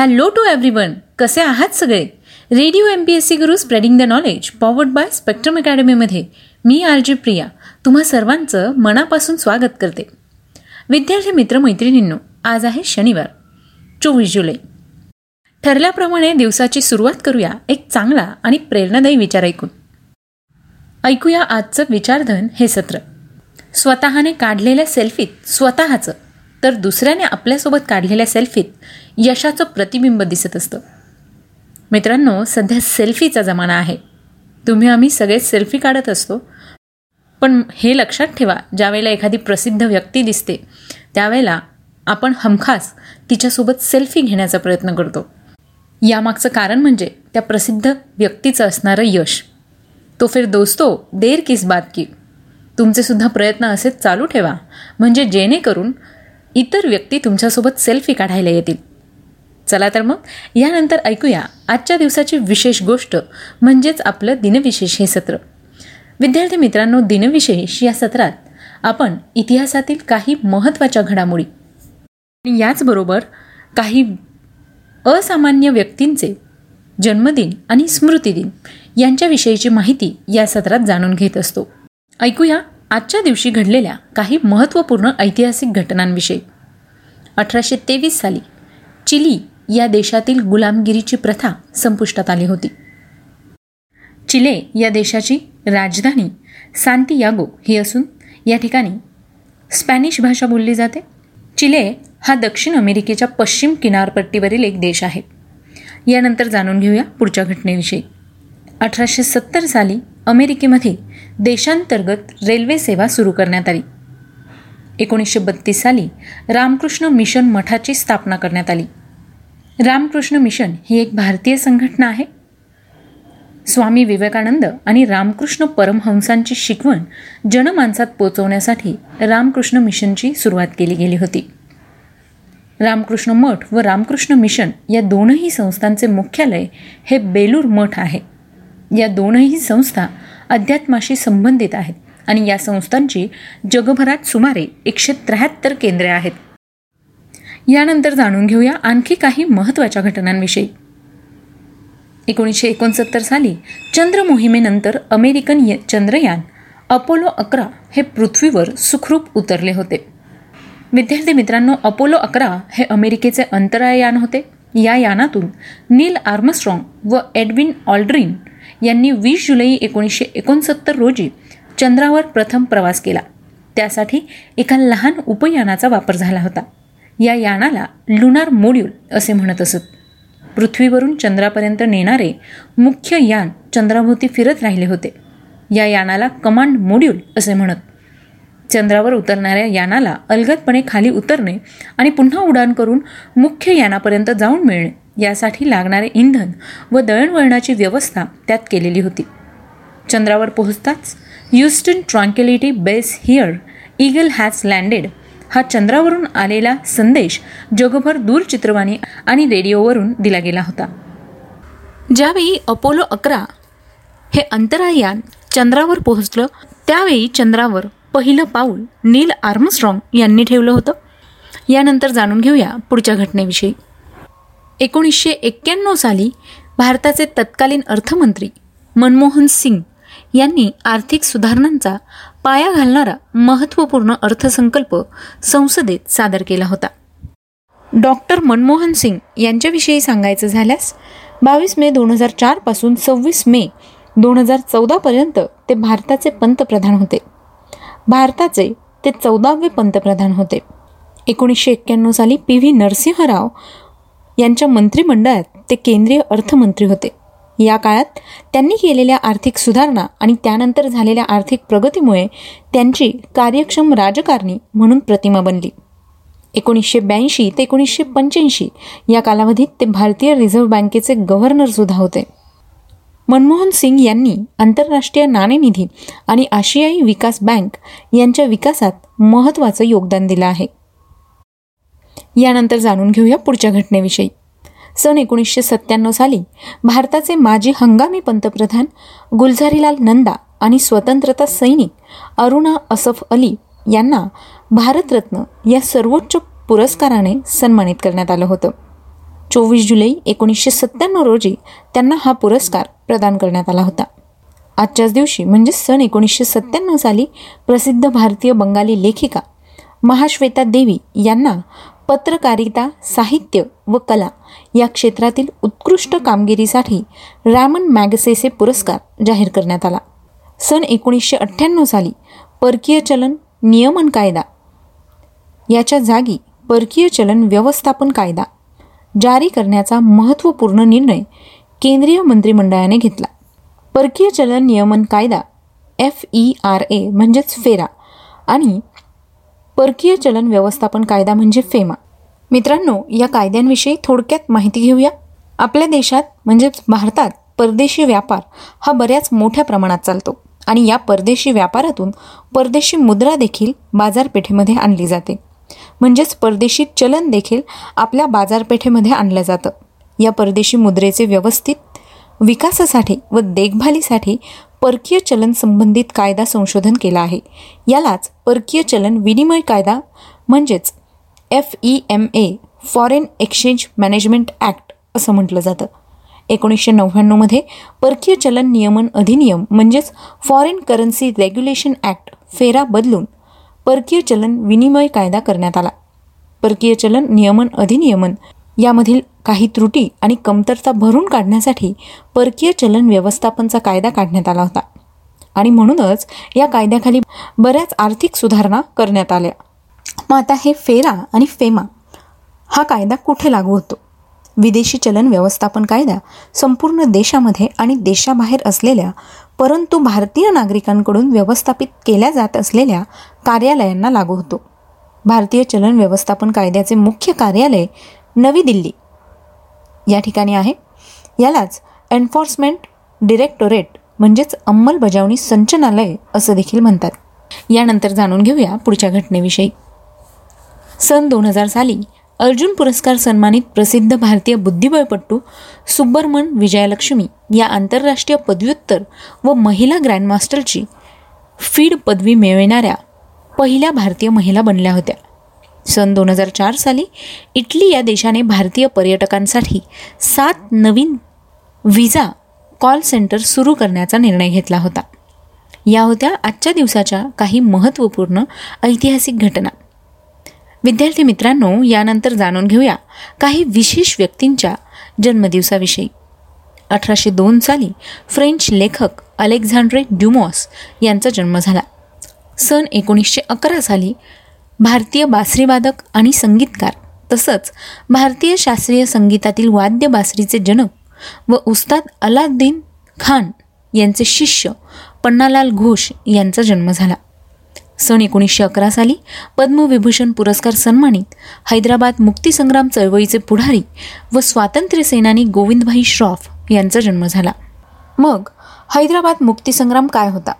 Hello to everyone कसे आहात सगळे? Radio M P S C Guru spreading the knowledge powered by spectrum अकॅडमीमध्ये मी R J Priya. तुम्हा सर्वांचं मनापासून स्वागत करते. विद्यार्थी मित्रमैत्रिणींनो आज आहे शनिवार चोवीस जुलै. ठरल्याप्रमाणे दिवसाची सुरुवात करूया एक चांगला आणि प्रेरणादायी विचार ऐकून. ऐकूया आजचं विचारधन हे सत्र. स्वतःने काढलेल्या सेल्फीत स्वतःचं. तर दुसऱ्याने आपल्यासोबत काढलेल्या सेल्फीत यशाचं प्रतिबिंब दिसत असतं. मित्रांनो सध्या सेल्फीचा जमाना आहे. तुम्ही आम्ही सगळेच सेल्फी काढत असतो. पण हे लक्षात ठेवा ज्यावेळेला एखादी प्रसिद्ध व्यक्ती दिसते त्यावेळेला आपण हमखास तिच्यासोबत सेल्फी घेण्याचा प्रयत्न करतो. यामागचं कारण म्हणजे त्या प्रसिद्ध व्यक्तीचं असणारं यश. तो फिर दोस्तो देर किस बात की? तुमचे सुद्धा प्रयत्न असेच चालू ठेवा. म्हणजे जेणेकरून इतर व्यक्ती तुमच्यासोबत सेल्फी काढायला येतील. चला तर मग यानंतर ऐकूया आजच्या दिवसाची विशेष गोष्ट म्हणजेच आपलं दिनविशेष हे सत्र. विद्यार्थी मित्रांनो दिनविशेष या सत्रात आपण इतिहासातील काही महत्त्वाच्या घडामोडी आणि याचबरोबर काही असामान्य व्यक्तींचे जन्मदिन आणि स्मृतिदिन यांच्याविषयीची माहिती या सत्रात जाणून घेत असतो. ऐकूया आजच्या दिवशी घडलेल्या काही महत्त्वपूर्ण ऐतिहासिक घटनांविषयी. अठराशे तेवीस साली चिली या देशातील गुलामगिरीची प्रथा संपुष्टात आली होती. चिले या देशाची राजधानी सांतियागो ही असून या ठिकाणी स्पॅनिश भाषा बोलली जाते. चिले हा दक्षिण अमेरिकेच्या पश्चिम किनारपट्टीवरील एक देश आहे. यानंतर जाणून घेऊया पुढच्या घटनेविषयी. अठराशे सत्तर साली अमेरिकेमध्ये देशांतर्गत रेल्वे सेवा सुरू करण्यात आली. एकोणीसशे बत्तीस साली रामकृष्ण मिशन मठाची स्थापना करण्यात आली. रामकृष्ण मिशन ही एक भारतीय संघटना आहे. स्वामी विवेकानंद आणि रामकृष्ण परमहंसांची शिकवण जनमानसात पोचवण्यासाठी रामकृष्ण मिशनची सुरुवात केली गेली होती. रामकृष्ण मठ व रामकृष्ण मिशन या दोनही संस्थांचे मुख्यालय हे बेलूर मठ आहे. या दोनही संस्था अध्यात्माशी संबंधित आहेत आणि या संस्थांची जगभरात सुमारे एकशे त्र्याहत्तर केंद्रे आहेत. यानंतर जाणून घेऊया आणखी काही महत्त्वाच्या घटनांविषयी. एकोणीसशे एकोणसत्तर साली चंद्र मोहिमेनंतर अमेरिकन चंद्रयान अपोलो अकरा हे पृथ्वीवर सुखरूप उतरले होते. विद्यार्थी मित्रांनो अपोलो अकरा हे अमेरिकेचे अंतराळयान होते. या यानातून नील आर्मस्ट्रॉंग व एडविन ऑल्ड्रिन यांनी वीस जुलै एकोणीसशे एकोणसत्तर रोजी चंद्रावर प्रथम प्रवास केला. त्यासाठी एका लहान उपयानाचा वापर झाला होता. या यानाला लुनार मोड्यूल असे म्हणत असत. पृथ्वीवरून चंद्रापर्यंत नेणारे मुख्य यान चंद्राभोवती फिरत राहिले होते. या यानाला कमांड मोड्यूल असे म्हणत. चंद्रावर उतरणाऱ्या यानाला अलगदपणे खाली उतरणे आणि पुन्हा उडान करून मुख्य यानापर्यंत जाऊन मिळणे. यासाठी लागणारे इंधन व दळणवळणाची व्यवस्था त्यात केलेली होती. चंद्रावर पोहोचताच Houston Tranquility base here Eagle has landed हा चंद्रावरून आलेला संदेश जगभर दूरचित्रवाणी आणि रेडिओवरून दिला गेला होता. ज्यावेळी अपोलो अकरा हे अंतराळयान चंद्रावर पोहोचलं त्यावेळी चंद्रावर पहिलं पाऊल नील आर्मस्ट्रॉंग यांनी ठेवलं होतं. यानंतर जाणून घेऊया पुढच्या घटनेविषयी. एकोणीसशे एक्क्याण्णव साली भारताचे तत्कालीन अर्थमंत्री मनमोहन सिंग यांनी आर्थिक सुधारणांचा पाया घालणारा महत्त्वपूर्ण अर्थसंकल्प संसदेत सादर केला होता. डॉक्टर मनमोहन सिंग यांच्याविषयी सांगायचं झाल्यास बावीस मे दोन हजार चारपासून सव्वीस मे दोन हजार चौदापर्यंत ते भारताचे पंतप्रधान होते. भारताचे ते चौदावे पंतप्रधान होते. एकोणीसशे एक्क्याण्णव साली पी व्ही नरसिंहराव यांच्या मंत्रिमंडळात ते केंद्रीय अर्थमंत्री होते. या काळात त्यांनी केलेल्या आर्थिक सुधारणा आणि त्यानंतर झालेल्या आर्थिक प्रगतीमुळे त्यांची कार्यक्षम राजकारणी म्हणून प्रतिमा बनली. एकोणीसशे ब्याऐंशी ते एकोणीसशे पंच्याऐंशी या कालावधीत ते भारतीय रिझर्व्ह बँकेचे गव्हर्नरसुद्धा होते. मनमोहन सिंग यांनी आंतरराष्ट्रीय नाणेनिधी आणि आशियाई विकास बँक यांच्या विकासात महत्त्वाचं योगदान दिलं आहे. यानंतर जाणून घेऊया पुढच्या घटनेविषयी. सन एकोणीसशे सत्त्याण्णव साली भारताचे माजी हंगामी पंतप्रधान गुलझारीलाल नंदा आणि स्वतंत्रता सैनिक अरुणा असफ अली यांना भारतरत्न या सर्वोच्च पुरस्काराने सन्मानित करण्यात आलं होतं. चोवीस जुलै एकोणीसशे सत्त्याण्णव रोजी त्यांना हा पुरस्कार प्रदान करण्यात आला होता. आजच्याच दिवशी म्हणजे सन एकोणीसशे सत्त्याण्णव साली प्रसिद्ध भारतीय बंगाली लेखिका महाश्वेता देवी यांना पत्रकारिता साहित्य व कला या क्षेत्रातील उत्कृष्ट कामगिरीसाठी रॅमन मॅगसेसे पुरस्कार जाहीर करण्यात आला. सन एकोणीसशे अठ्ठ्याण्णव साली परकीय चलन नियमन कायदा. याच्या जागी परकीय चलन व्यवस्थापन कायदा जारी करण्याचा महत्त्वपूर्ण निर्णय केंद्रीय मंत्रिमंडळाने घेतला. परकीय चलन नियमन कायदा एफ ई आर ए म्हणजेच फेरा आणि परकीय चलन व्यवस्थापन कायदा म्हणजे फेमा. मित्रांनो या कायद्यांविषयी थोडक्यात माहिती घेऊया. आपल्या देशात म्हणजेच भारतात परदेशी व्यापार हा बऱ्याच मोठ्या प्रमाणात चालतो. आणि या परदेशी व्यापारातून परदेशी मुद्रा देखील बाजारपेठेमध्ये आणली जाते. म्हणजेच परदेशी चलन देखील आपल्या बाजारपेठेमध्ये आणलं जातं. या परदेशी मुद्रेचे व्यवस्थित विकासासाठी व देखभालीसाठी परकीय चलन संबंधित कायदा संशोधन केला आहे. यालाच परकीय चलन विनिमय कायदा म्हणजेच F E M A foreign exchange management act असं म्हटलं जातं. एकोणीसशे नव्याण्णवमध्ये परकीय चलन नियमन अधिनियम म्हणजेच फॉरेन करन्सी रेग्युलेशन ॲक्ट फेरा बदलून परकीय चलन विनिमय कायदा करण्यात आला. परकीय चलन नियमन अधिनियमन यामधील काही त्रुटी आणि कमतरता भरून काढण्यासाठी परकीय चलन व्यवस्थापनचा कायदा काढण्यात आला होता. आणि म्हणूनच या कायद्याखाली बऱ्याच आर्थिक सुधारणा करण्यात आल्या. मग आता हे फेरा आणि फेमा हा कायदा कुठे लागू होतो? विदेशी चलन व्यवस्थापन कायदा संपूर्ण देशामध्ये आणि देशाबाहेर असलेल्या परंतु भारतीय नागरिकांकडून व्यवस्थापित केल्या जात असलेल्या कार्यालयांना लागू होतो. भारतीय चलन व्यवस्थापन कायद्याचे मुख्य कार्यालय नवी दिल्ली. या ठिकाणी आहे. यालाच एन्फोर्समेंट डिरेक्टोरेट म्हणजेच अंमलबजावणी संचनालय असं देखील म्हणतात. यानंतर जाणून घेऊया पुढच्या घटनेविषयी. सन दोन हजार साली अर्जुन पुरस्कार सन्मानित प्रसिद्ध भारतीय बुद्धिबळपट्टू सुब्बरमन विजयलक्ष्मी या आंतरराष्ट्रीय पदव्युत्तर व महिला ग्रँडमास्टरची फीड पदवी मिळविणाऱ्या पहिल्या भारतीय महिला बनल्या होत्या. सन दोन हजार चार साली इटली या देशाने भारतीय पर्यटकांसाठी सात नवीन व्हिजा कॉल सेंटर सुरू करण्याचा निर्णय घेतला होता. या होत्या आजच्या दिवसाच्या काही महत्त्वपूर्ण ऐतिहासिक घटना. विद्यार्थी मित्रांनो यानंतर जाणून घेऊया काही विशेष व्यक्तींच्या जन्मदिवसाविषयी. अठराशे दोन साली फ्रेंच लेखक अलेक्झांड्रे ड्युमॉस यांचा जन्म झाला. सन एकोणीसशे अकरा साली भारतीय बासरीवादक आणि संगीतकार तसंच भारतीय शास्त्रीय संगीतातील वाद्य बासरीचे जनक व उस्ताद अलाउद्दीन खान यांचे शिष्य पन्नालाल घोष यांचा जन्म झाला. सन एकोणीसशे अकरा साली पद्मविभूषण पुरस्कार सन्मानित हैदराबाद मुक्तीसंग्राम चळवळीचे पुढारी व स्वातंत्र्य सेनानी गोविंदभाई श्रॉफ यांचा जन्म झाला. मग हैदराबाद मुक्तीसंग्राम काय होता?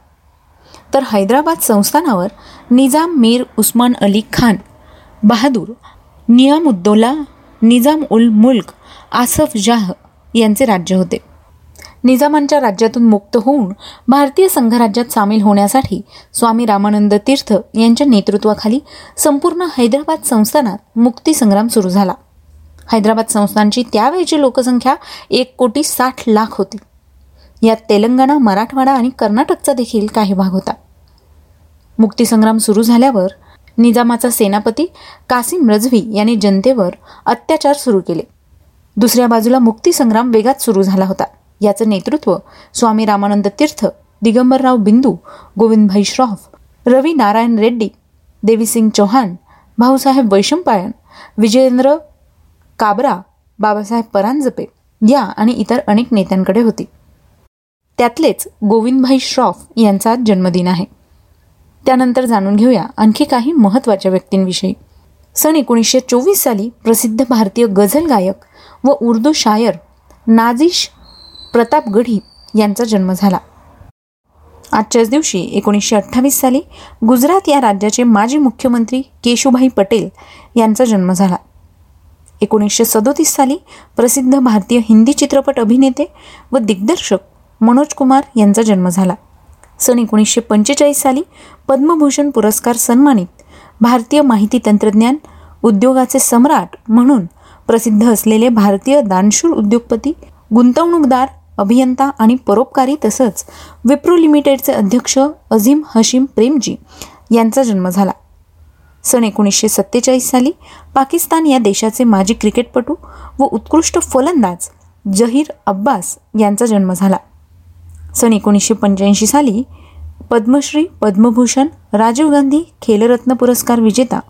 तर हैदराबाद संस्थानावर निजाम मीर उस्मान अली खान बहादूर नियामुद्दोला निजाम उल मुल्क आसफ जाह यांचे राज्य होते. निजामांच्या राज्यातून मुक्त होऊन भारतीय संघराज्यात सामील होण्यासाठी स्वामी रामानंद तीर्थ यांच्या नेतृत्वाखाली संपूर्ण हैदराबाद संस्थानात मुक्तीसंग्राम सुरू झाला. हैदराबाद संस्थानची त्यावेळची लोकसंख्या एक कोटी साठ लाख होती. यात तेलंगणा मराठवाडा आणि कर्नाटकचा देखील काही भाग होता. मुक्तीसंग्राम सुरू झाल्यावर निजामाचा सेनापती कासिम रजवी यांनी जनतेवर अत्याचार सुरू केले. दुसऱ्या बाजूला मुक्तीसंग्राम वेगात सुरू झाला होता. याचं नेतृत्व स्वामी रामानंद तीर्थ दिगंबरराव बिंदू गोविंदभाई श्रॉफ रवी नारायण रेड्डी देवीसिंग चौहान भाऊसाहेब वैशंपायन विजयेंद्र काबरा बाबासाहेब परांजपे या आणि इतर अनेक नेत्यांकडे होती. त्यातलेच गोविंदभाई श्रॉफ यांचा जन्मदिन आहे. त्यानंतर जाणून घेऊया आणखी काही महत्त्वाच्या व्यक्तींविषयी. सन एकोणीसशे चोवीस साली प्रसिद्ध भारतीय गझल गायक व उर्दू शायर नाजिश प्रतापगढी यांचा जन्म झाला. आजच्याच दिवशी एकोणीसशे अठ्ठावीस साली गुजरात या राज्याचे माजी मुख्यमंत्री केशुभाई पटेल यांचा जन्म झाला. एकोणीसशे सदोतीस साली प्रसिद्ध भारतीय हिंदी चित्रपट अभिनेते व दिग्दर्शक मनोज कुमार यांचा जन्म झाला. सन एकोणीसशे पंचेचाळीस साली पद्मभूषण पुरस्कार सन्मानित भारतीय माहिती तंत्रज्ञान उद्योगाचे सम्राट म्हणून प्रसिद्ध असलेले भारतीय दानशूर उद्योगपती गुंतवणूकदार अभियंता आणि परोपकारी तसंच विप्रो लिमिटेडचे अध्यक्ष अझीम हशीम प्रेमजी यांचा जन्म झाला. सन एकोणीसशे सत्तेचाळीस साली पाकिस्तान या देशाचे माजी क्रिकेटपटू व उत्कृष्ट फलंदाज जहीर अब्बास यांचा जन्म झाला. सन एकोणीसशे पंच्याऐंशी साली पद्मश्री पद्मभूषण राजीव गांधी खेलरत्न पुरस्कार विजेता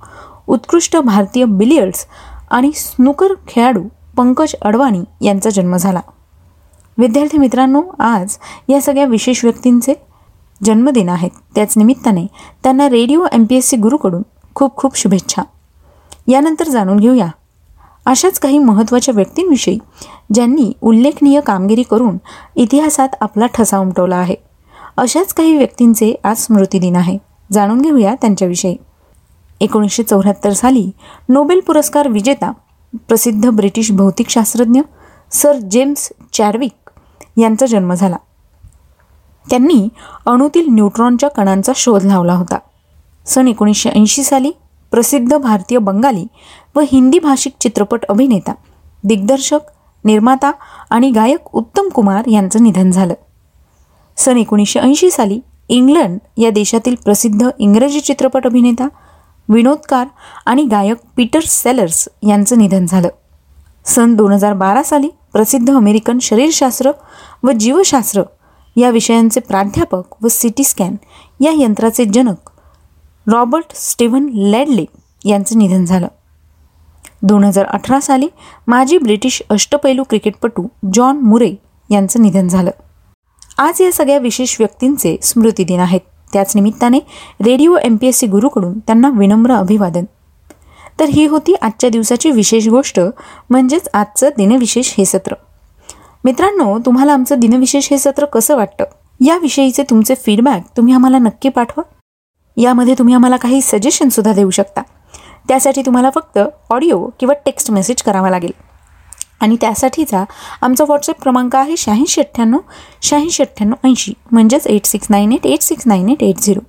उत्कृष्ट भारतीय बिलियर्ड्स आणि स्नूकर खेळाडू पंकज अडवाणी यांचा जन्म झाला. विद्यार्थी मित्रांनो आज या सगळ्या विशेष व्यक्तींचे जन्मदिन आहेत. त्याच निमित्ताने त्यांना radio M P S C गुरुकडून खूप खूप शुभेच्छा. यानंतर जाणून घेऊया अशाच काही महत्त्वाच्या व्यक्तींविषयी ज्यांनी उल्लेखनीय कामगिरी करून इतिहासात आपला ठसा उमटवला आहे. अशाच काही व्यक्तींचे आज स्मृतिदिन आहे. जाणून घेऊया त्यांच्याविषयी. एकोणीसशे चौऱ्याहत्तर साली नोबेल पुरस्कार विजेता प्रसिद्ध ब्रिटिश भौतिकशास्त्रज्ञ सर जेम्स चॅडविक यांचा जन्म झाला. त्यांनी अणूतील न्यूट्रॉनच्या कणांचा शोध लावला होता. सन एकोणीसशे ऐंशी साली प्रसिद्ध भारतीय बंगाली व हिंदी भाषिक चित्रपट अभिनेता दिग्दर्शक निर्माता आणि गायक उत्तम कुमार यांचं निधन झालं. सन एकोणीसशे ऐंशी साली इंग्लंड या देशातील प्रसिद्ध इंग्रजी चित्रपट अभिनेता विनोदकार आणि गायक पीटर सेलर्स यांचं निधन झालं. सन दोन हजार बारा साली प्रसिद्ध अमेरिकन शरीरशास्त्र व जीवशास्त्र या विषयांचे प्राध्यापक व सिटी स्कॅन या यंत्राचे जनक रॉबर्ट स्टीव्हन लॅडले यांचं निधन झालं. दोन हजार अठरा साली माजी ब्रिटिश अष्टपैलू क्रिकेटपटू जॉन मुरे यांचं निधन झालं. आज या सगळ्या विशेष व्यक्तींचे स्मृतिदिन आहेत. त्याच निमित्ताने radio M P S C गुरुकडून त्यांना विनम्र अभिवादन. तर ही होती आजच्या दिवसाची विशेष गोष्ट म्हणजेच आजचं दिनविशेष हे सत्र. मित्रांनो तुम्हाला आमचं दिनविशेष हे सत्र कसं वाटतं? याविषयीचे तुमचे फीडबॅक तुम्ही आम्हाला नक्की पाठवा. यामध्ये तुम्ही आम्हाला काही सजेशनसुद्धा देऊ शकता. त्यासाठी तुम्हाला फक्त ऑडिओ किंवा टेक्स्ट मेसेज करावा लागेल. आणि त्यासाठीचा आमचा व्हॉट्सअप क्रमांक आहे शहाऐंशी अठ्ठ्याण्णव शहाऐंशी अठ्ठ्याण्णव ऐंशी म्हणजेच eight six nine eight eight six nine eight eight zero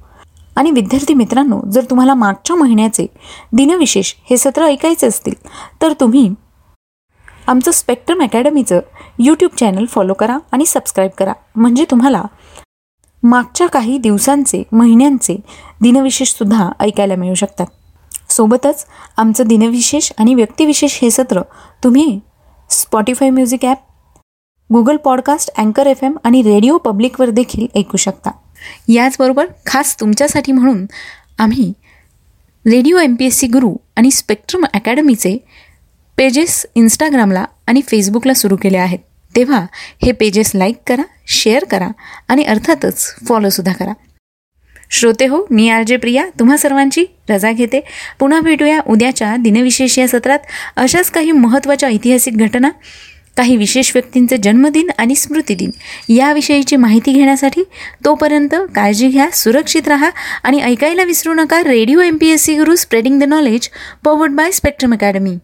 आणि विद्यार्थी मित्रांनो जर तुम्हाला मागच्या महिन्याचे दिनविशेष हे सत्र ऐकायचे असतील तर तुम्ही आमचं स्पेक्ट्रम अकॅडमीचं यूट्यूब चॅनल फॉलो करा आणि सबस्क्राईब करा. म्हणजे तुम्हाला मागच्या काही दिवसांचे महिन्यांचे दिनविशेषसुद्धा ऐकायला मिळू शकतात. सोबतच आमचं दिनविशेष आणि व्यक्तिविशेष हे सत्र तुम्ही Spotify music app Google podcast अँकर एफ एम आणि रेडिओ पब्लिकवर देखील ऐकू शकता. याचबरोबर खास तुमच्यासाठी म्हणून आम्ही radio M P S C Guru आणि स्पेक्ट्रम अकॅडमीचे पेजेस इंस्टाग्रामला आणि फेसबुकला सुरू केले आहेत. तेव्हा हे पेजेस लाईक करा शेअर करा आणि अर्थातच फॉलोसुद्धा करा. श्रोते हो मी आर जे प्रिया. तुम्हा सर्वांची रजा घेते. पुन्हा भेटूया उद्याच्या दिनविशेष या सत्रात. अशाच काही महत्त्वाच्या ऐतिहासिक घटना काही विशेष व्यक्तींचे जन्मदिन आणि स्मृतिदिन याविषयीची माहिती घेण्यासाठी तोपर्यंत काळजी घ्या सुरक्षित राहा आणि ऐकायला विसरू नका radio M P S C Guru spreading the knowledge powered by Spectrum Academy